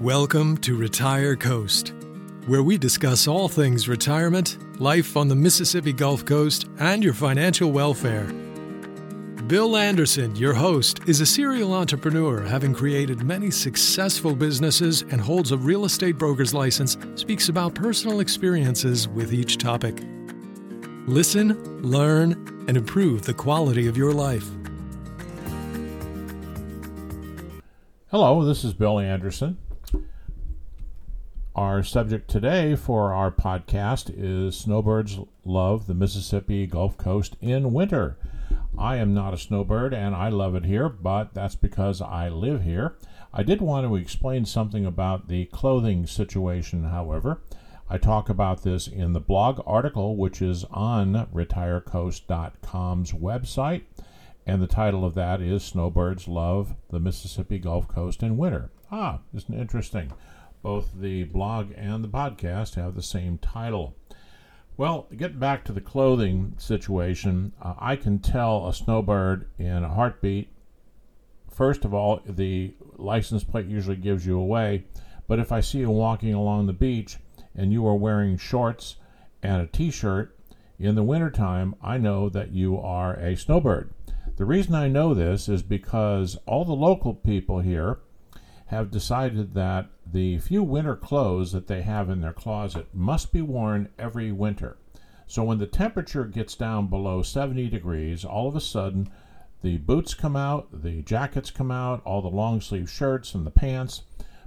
Welcome to Retire Coast, where we discuss all things retirement, life on the Mississippi Gulf Coast, and your financial welfare. Bill Anderson, your host, is a serial entrepreneur having created many successful businesses and holds a real estate broker's license, speaks about personal experiences with each topic. Listen, learn, and improve the quality of your life. Hello, this is Bill Anderson. Our subject today for our podcast is Snowbirds Love the Mississippi Gulf Coast in Winter. I am not a snowbird and I love it here, but that's because I live here. I did want to explain something about the clothing situation, however. I talk about this in the blog article, which is on retirecoast.com's website, and the title of that is Snowbirds Love the Mississippi Gulf Coast in Winter. Ah, isn't interesting? Both the blog and the podcast have the same title. Well, getting back to the clothing situation, uh, I can tell a snowbird in a heartbeat. First of all, the license plate usually gives you away, but if I see you walking along the beach and you are wearing shorts and a t shirt in the wintertime, I know that you are a snowbird. The reason I know this is because all the local people here have decided that the few winter clothes that they have in their closet must be worn every winter. So when the temperature gets down below 70 degrees, all of a sudden the boots come out, the jackets come out, all the long sleeve shirts and the pants,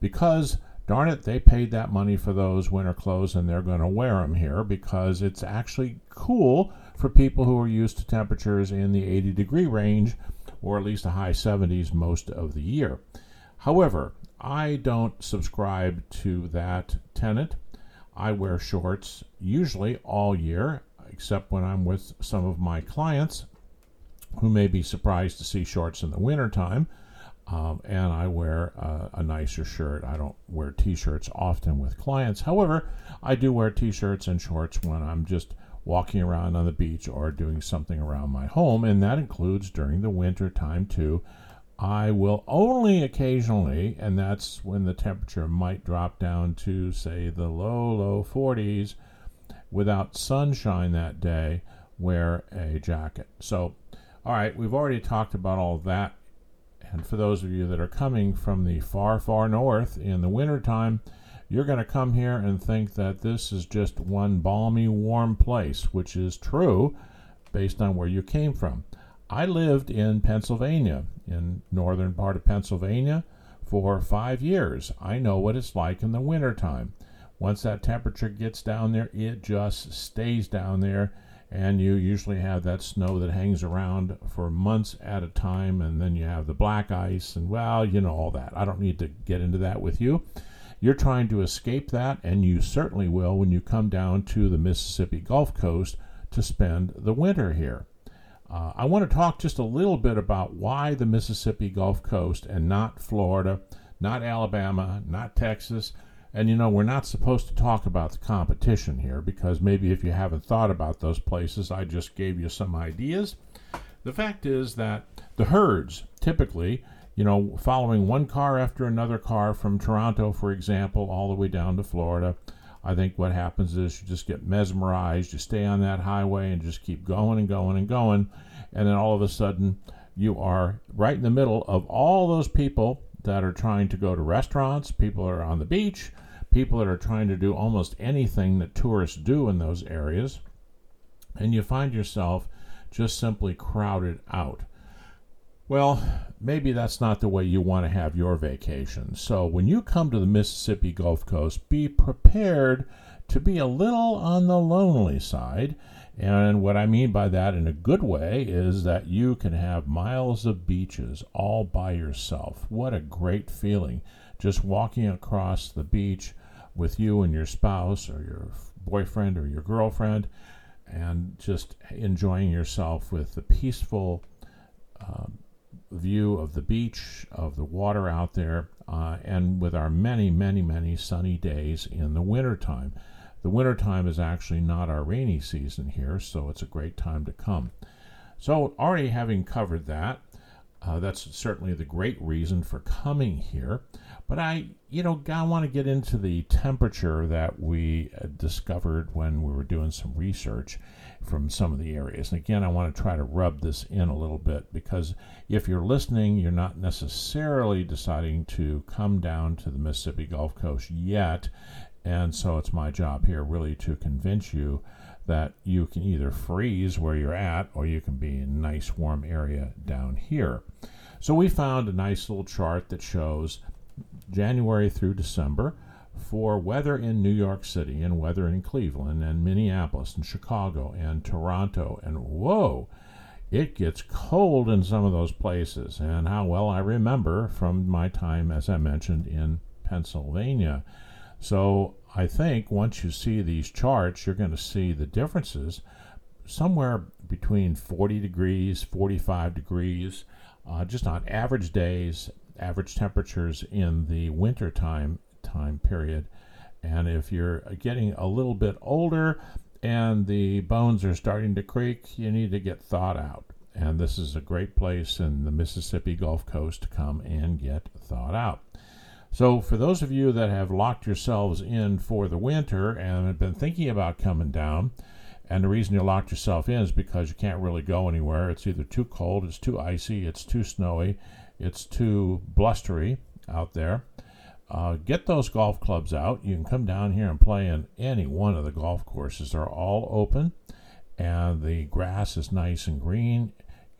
because darn it, they paid that money for those winter clothes and they're going to wear them here because it's actually cool for people who are used to temperatures in the 80 degree range or at least the high 70s most of the year. However, I don't subscribe to that tenet. I wear shorts usually all year, except when I'm with some of my clients who may be surprised to see shorts in the wintertime. Um, and I wear uh, a nicer shirt. I don't wear t shirts often with clients. However, I do wear t shirts and shorts when I'm just walking around on the beach or doing something around my home, and that includes during the winter time too. I will only occasionally, and that's when the temperature might drop down to, say, the low, low 40s without sunshine that day, wear a jacket. So, all right, we've already talked about all that. And for those of you that are coming from the far, far north in the wintertime, you're going to come here and think that this is just one balmy, warm place, which is true based on where you came from. I lived in Pennsylvania, in northern part of Pennsylvania, for five years. I know what it's like in the wintertime. Once that temperature gets down there, it just stays down there, and you usually have that snow that hangs around for months at a time, and then you have the black ice, and well, you know all that. I don't need to get into that with you. You're trying to escape that, and you certainly will when you come down to the Mississippi Gulf Coast to spend the winter here. Uh, I want to talk just a little bit about why the Mississippi Gulf Coast and not Florida, not Alabama, not Texas. And you know, we're not supposed to talk about the competition here because maybe if you haven't thought about those places, I just gave you some ideas. The fact is that the herds typically, you know, following one car after another car from Toronto, for example, all the way down to Florida, I think what happens is you just get mesmerized. You stay on that highway and just keep going and going and going. And then all of a sudden, you are right in the middle of all those people that are trying to go to restaurants, people that are on the beach, people that are trying to do almost anything that tourists do in those areas. And you find yourself just simply crowded out. Well, maybe that's not the way you want to have your vacation. So when you come to the Mississippi Gulf Coast, be prepared to be a little on the lonely side. And what I mean by that in a good way is that you can have miles of beaches all by yourself. What a great feeling just walking across the beach with you and your spouse or your boyfriend or your girlfriend and just enjoying yourself with the peaceful um, view of the beach, of the water out there, uh, and with our many, many, many sunny days in the wintertime. The wintertime is actually not our rainy season here, so it's a great time to come. So, already having covered that, Uh, that's certainly the great reason for coming here. But I, you know, I want to get into the temperature that we uh, discovered when we were doing some research from some of the areas. And again, I want to try to rub this in a little bit because if you're listening, you're not necessarily deciding to come down to the Mississippi Gulf Coast yet. And so it's my job here really to convince you that you can either freeze where you're at or you can be in a nice warm area down here. So we found a nice little chart that shows January through December for weather in New York City and weather in Cleveland and Minneapolis and Chicago and Toronto. And whoa it gets cold in some of those places. And how well I remember from my time as I mentioned in Pennsylvania. So I think once you see these charts, you're going to see the differences somewhere between 40 degrees, 45 degrees, uh, just on average days, average temperatures in the winter time period. And if you're getting a little bit older and the bones are starting to creak, you need to get thawed out. And this is a great place in the Mississippi Gulf Coast to come and get thawed out. So, for those of you that have locked yourselves in for the winter and have been thinking about coming down, and the reason you locked yourself in is because you can't really go anywhere. It's either too cold, it's too icy, it's too snowy, it's too blustery out there. Uh, get those golf clubs out. You can come down here and play in any one of the golf courses. They're all open, and the grass is nice and green.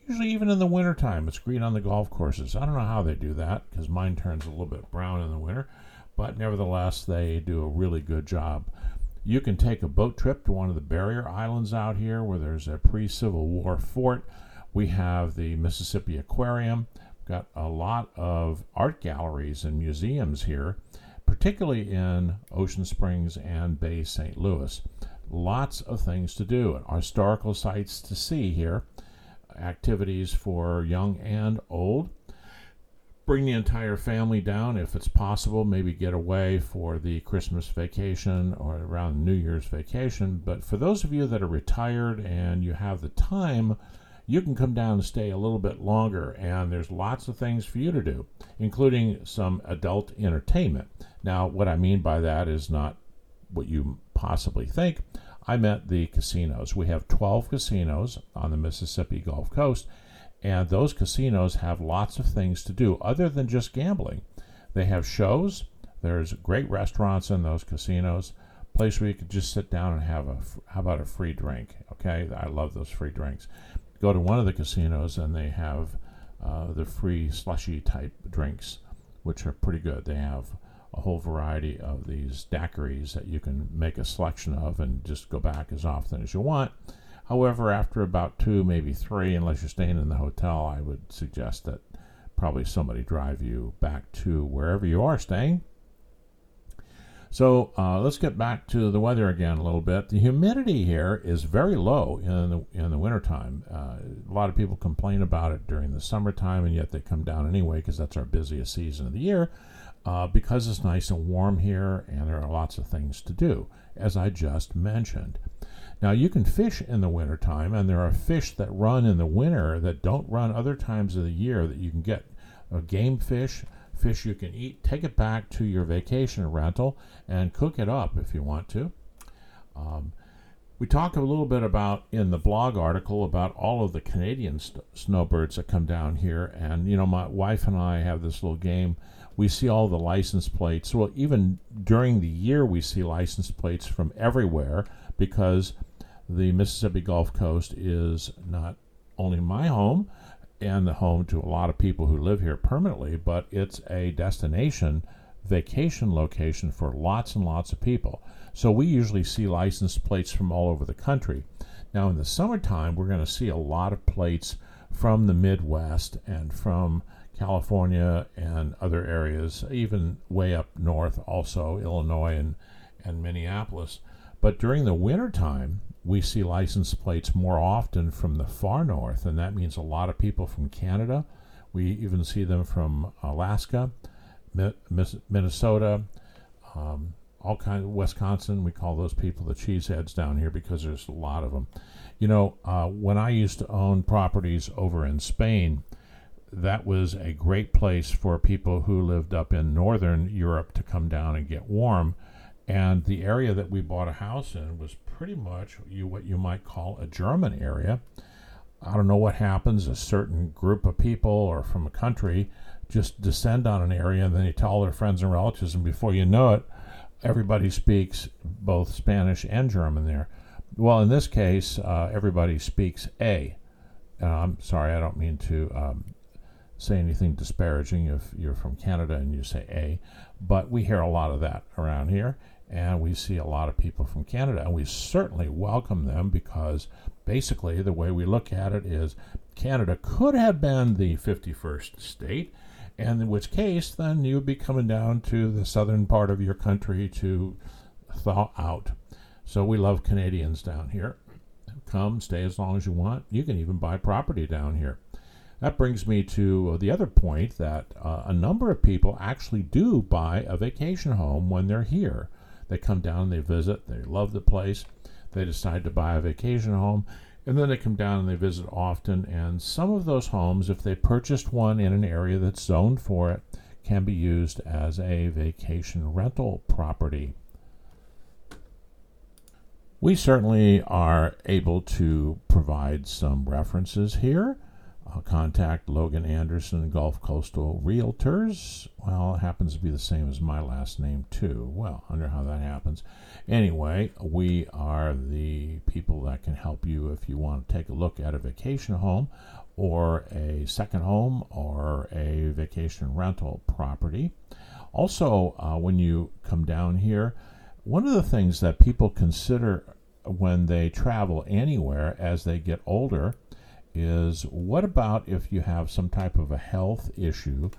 Usually, even in the wintertime, it's green on the golf courses. I don't know how they do that because mine turns a little bit brown in the winter, but nevertheless, they do a really good job. You can take a boat trip to one of the barrier islands out here where there's a pre Civil War fort. We have the Mississippi Aquarium. Got a lot of art galleries and museums here, particularly in Ocean Springs and Bay St. Louis. Lots of things to do, and historical sites to see here activities for young and old. Bring the entire family down if it's possible. Maybe get away for the Christmas vacation or around New Year's vacation. But for those of you that are retired and you have the time, you can come down and stay a little bit longer. And there's lots of things for you to do, including some adult entertainment. Now, what I mean by that is not what you possibly think. I meant the casinos. We have 12 casinos on the Mississippi Gulf Coast, and those casinos have lots of things to do other than just gambling. They have shows, there's great restaurants in those casinos, place where you could just sit down and have a how about a free drink, okay? I love those free drinks. Go to one of the casinos and they have uh, the free slushy type drinks, which are pretty good. They have a whole variety of these daiquiris that you can make a selection of and just go back as often as you want. However, after about two, maybe three, unless you're staying in the hotel, I would suggest that probably somebody drive you back to wherever you are staying. So uh, let's get back to the weather again a little bit. The humidity here is very low in the in the wintertime. Uh, a lot of people complain about it during the summertime, and yet they come down anyway because that's our busiest season of the year uh, because it's nice and warm here and there are lots of things to do, as I just mentioned. Now, you can fish in the wintertime, and there are fish that run in the winter that don't run other times of the year that you can get. Game fish, fish you can eat, take it back to your vacation rental and cook it up if you want to. Um, we talk a little bit about in the blog article about all of the Canadian st- snowbirds that come down here, and you know, my wife and I have this little game we see all the license plates. Well, even during the year, we see license plates from everywhere because the Mississippi Gulf Coast is not only my home and the home to a lot of people who live here permanently, but it's a destination vacation location for lots and lots of people. So we usually see license plates from all over the country. Now, in the summertime, we're going to see a lot of plates from the Midwest and from California and other areas, even way up north, also Illinois and, and Minneapolis. But during the wintertime, we see license plates more often from the far north, and that means a lot of people from Canada. We even see them from Alaska, Minnesota, um, all kinds of Wisconsin. We call those people the cheeseheads down here because there's a lot of them. You know, uh, when I used to own properties over in Spain, that was a great place for people who lived up in northern Europe to come down and get warm. And the area that we bought a house in was pretty much you, what you might call a German area. I don't know what happens. A certain group of people or from a country just descend on an area and then they tell their friends and relatives, and before you know it, everybody speaks both Spanish and German there. Well, in this case, uh, everybody speaks A. I'm sorry, I don't mean to um, say anything disparaging if you're from Canada and you say A, but we hear a lot of that around here, and we see a lot of people from Canada, and we certainly welcome them because basically the way we look at it is Canada could have been the 51st state, and in which case then you would be coming down to the southern part of your country to thaw out. So we love Canadians down here. Come, stay as long as you want. You can even buy property down here. That brings me to the other point that uh, a number of people actually do buy a vacation home when they're here. They come down, and they visit, they love the place, they decide to buy a vacation home, and then they come down and they visit often. And some of those homes, if they purchased one in an area that's zoned for it, can be used as a vacation rental property. We certainly are able to provide some references here. Contact Logan Anderson, Gulf Coastal Realtors. Well, it happens to be the same as my last name, too. Well, I wonder how that happens. Anyway, we are the people that can help you if you want to take a look at a vacation home or a second home or a vacation rental property. Also, uh, when you come down here, one of the things that people consider when they travel anywhere as they get older is what about if you have some type of a health issue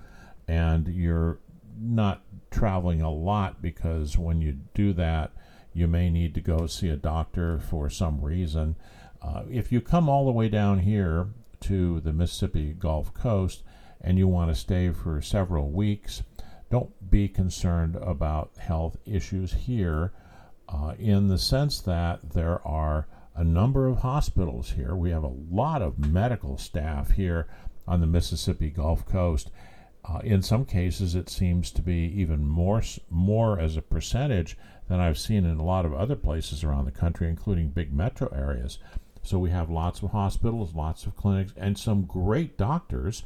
and you're not traveling a lot because when you do that, you may need to go see a doctor for some reason. Uh, if you come all the way down here to the Mississippi Gulf Coast and you want to stay for several weeks, don't be concerned about health issues here uh, in the sense that there are a number of hospitals here. We have a lot of medical staff here on the Mississippi Gulf Coast. Uh, in some cases, it seems to be even more more as a percentage than I've seen in a lot of other places around the country, including big metro areas. So we have lots of hospitals, lots of clinics, and some great doctors.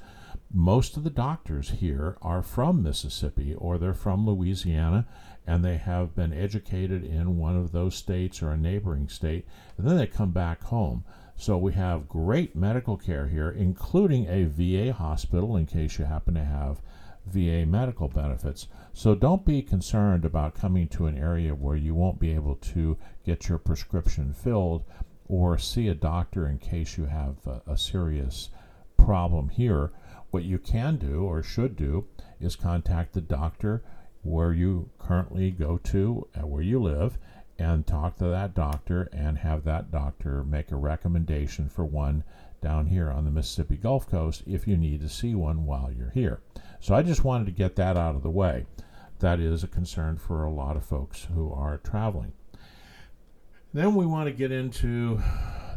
Most of the doctors here are from Mississippi or they're from Louisiana and they have been educated in one of those states or a neighboring state, and then they come back home. So we have great medical care here, including a VA hospital in case you happen to have VA medical benefits. So don't be concerned about coming to an area where you won't be able to get your prescription filled or see a doctor in case you have a, a serious problem here. What you can do or should do is contact the doctor where you currently go to, uh, where you live, and talk to that doctor and have that doctor make a recommendation for one down here on the Mississippi Gulf Coast if you need to see one while you're here. So I just wanted to get that out of the way. That is a concern for a lot of folks who are traveling. Then we want to get into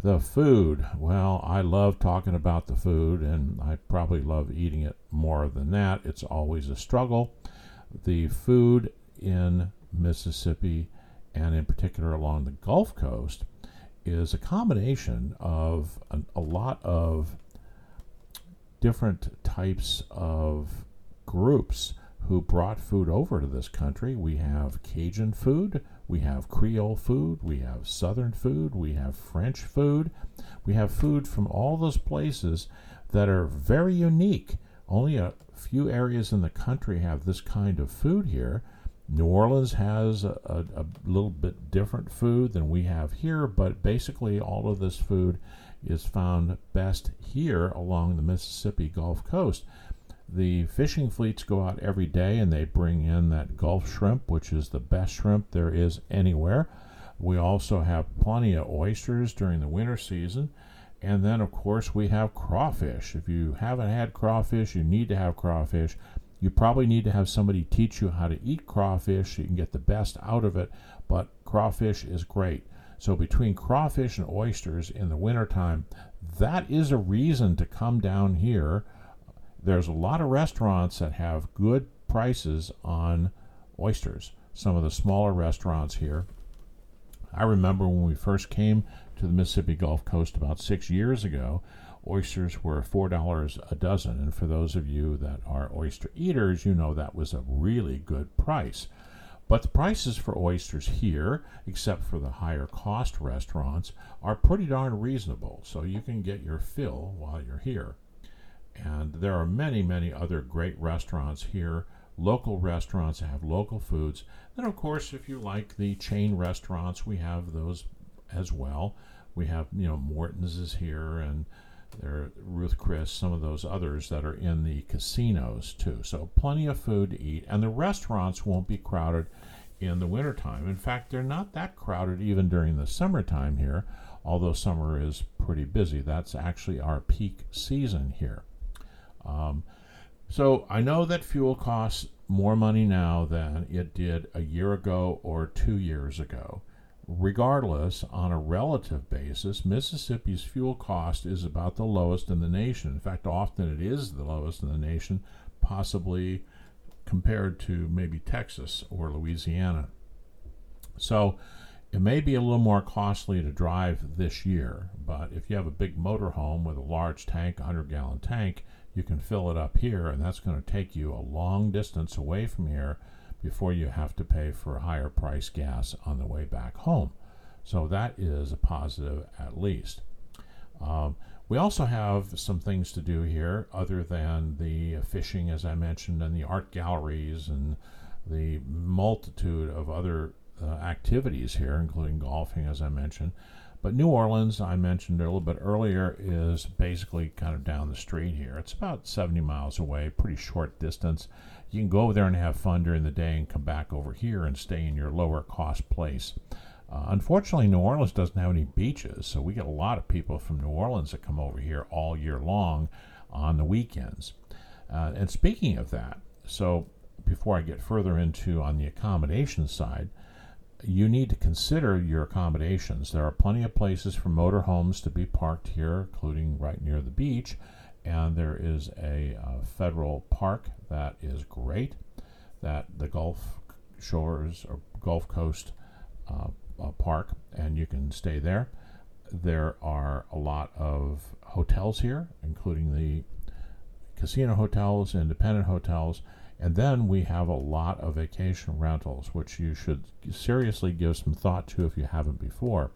the food. Well, I love talking about the food, and I probably love eating it more than that. It's always a struggle the food in Mississippi and in particular along the Gulf Coast is a combination of a lot of different types of groups who brought food over to this country. We have Cajun food, we have Creole food, we have Southern food, we have French food, we have food from all those places that are very unique. Only a few areas in the country have this kind of food here. New Orleans has a, a, a, little bit different food than we have here, but basically all of this food is found best here along the Mississippi Gulf Coast. The fishing fleets go out every day and they bring in that Gulf shrimp, which is the best shrimp there is anywhere. We also have plenty of oysters during the winter season. And then, of course, we have crawfish. If you haven't had crawfish, you need to have crawfish. You probably need to have somebody teach you how to eat crawfish so you can get the best out of it, but crawfish is great. So, between crawfish and oysters in the wintertime, that is a reason to come down here there's a lot of restaurants that have good prices on oysters. Some of the smaller restaurants here. I remember when we first came to the Mississippi Gulf Coast about six years ago, oysters were $4 a dozen. And for those of you that are oyster eaters, you know that was a really good price. But the prices for oysters here, except for the higher cost restaurants, are pretty darn reasonable. So you can get your fill while you're here. And there are many, many other great restaurants here, local restaurants that have local foods. Then, of course, if you like the chain restaurants, we have those as well. We have, you know, Morton's is here and there Ruth Chris, some of those others that are in the casinos too. So plenty of food to eat, and the restaurants won't be crowded in the wintertime. In fact, they're not that crowded even during the summertime here, although summer is pretty busy. That's actually our peak season here. Um, so I know that fuel costs more money now than it did a year ago or two years ago. Regardless, on a relative basis, Mississippi's fuel cost is about the lowest in the nation. In fact, often it is the lowest in the nation, possibly compared to maybe Texas or Louisiana. So it may be a little more costly to drive this year, but if you have a big motorhome with a large tank, 100 gallon tank, you can fill it up here, and that's going to take you a long distance away from here before you have to pay for higher price gas on the way back home. So that is a positive at least. Um, we also have some things to do here other than the fishing, as I mentioned, and the art galleries and the multitude of other uh, activities here, including golfing, as I mentioned. But New Orleans, I mentioned a little bit earlier, is basically kind of down the street here. It's about 70 miles away, pretty short distance. You can go over there and have fun during the day and come back over here and stay in your lower cost place. Uh, unfortunately, New Orleans doesn't have any beaches, so we get a lot of people from New Orleans that come over here all year long on the weekends. Uh, and speaking of that, so before I get further into on the accommodation side, you need to consider your accommodations. There are plenty of places for motorhomes to be parked here, including right near the beach, and there is a uh, federal park that is great that the Gulf Shores or Gulf Coast uh, uh, Park, and you can stay there. There are a lot of hotels here, including the casino hotels, independent hotels, and then we have a lot of vacation rentals, which you should seriously give some thought to if you haven't before.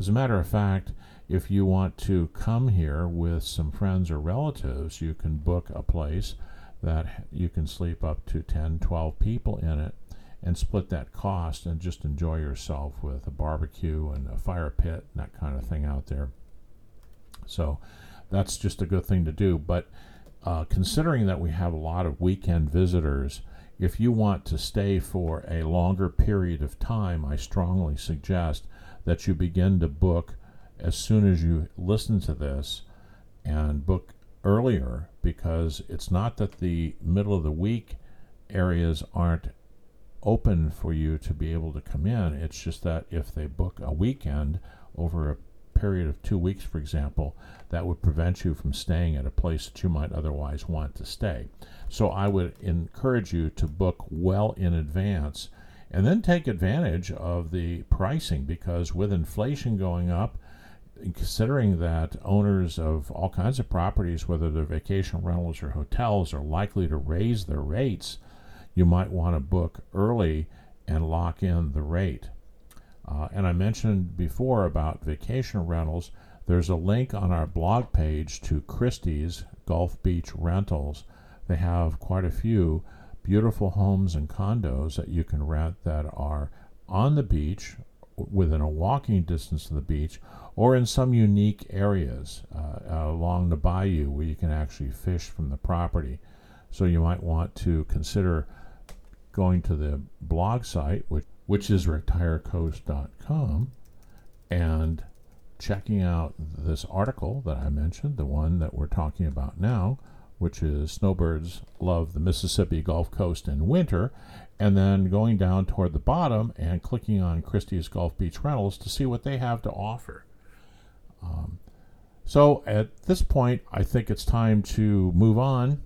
As a matter of fact, if you want to come here with some friends or relatives, you can book a place that you can sleep up to 10, 12 people in it and split that cost and just enjoy yourself with a barbecue and a fire pit and that kind of thing out there. So that's just a good thing to do. But uh, considering that we have a lot of weekend visitors, if you want to stay for a longer period of time, I strongly suggest that you begin to book as soon as you listen to this and book earlier because it's not that the middle of the week areas aren't open for you to be able to come in. It's just that if they book a weekend over a period of two weeks, for example, that would prevent you from staying at a place that you might otherwise want to stay. So I would encourage you to book well in advance and then take advantage of the pricing because with inflation going up, considering that owners of all kinds of properties, whether they're vacation rentals or hotels, are likely to raise their rates, you might want to book early and lock in the rate. Uh, and I mentioned before about vacation rentals. There's a link on our blog page to Christie's Gulf Beach Rentals. They have quite a few beautiful homes and condos that you can rent that are on the beach, within a walking distance of the beach, or in some unique areas uh, along the bayou where you can actually fish from the property. So you might want to consider going to the blog site, which, which is retirecoast.com, and checking out this article that I mentioned, the one that we're talking about now, which is Snowbirds Love the Mississippi Gulf Coast in Winter, and then going down toward the bottom and clicking on Christie's Gulf Beach Rentals to see what they have to offer. Um, so at this point, I think it's time to move on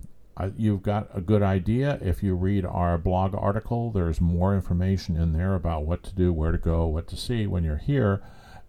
you've got a good idea. If you read our blog article, there's more information in there about what to do, where to go, what to see when you're here,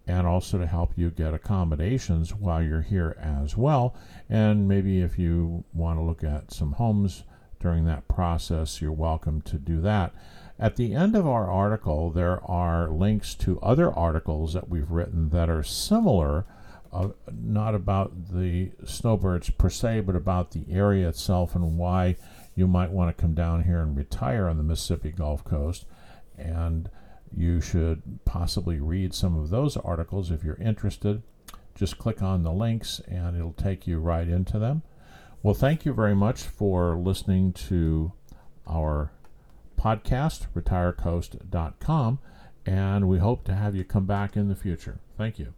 and also to help you get accommodations while you're here as well. And maybe if you want to look at some homes during that process, you're welcome to do that. At the end of our article, there are links to other articles that we've written that are similar uh, not about the snowbirds per se, but about the area itself and why you might want to come down here and retire on the Mississippi Gulf Coast. And you should possibly read some of those articles if you're interested. Just click on the links and it'll take you right into them. Well, thank you very much for listening to our podcast, retirecoast.com, and we hope to have you come back in the future. Thank you.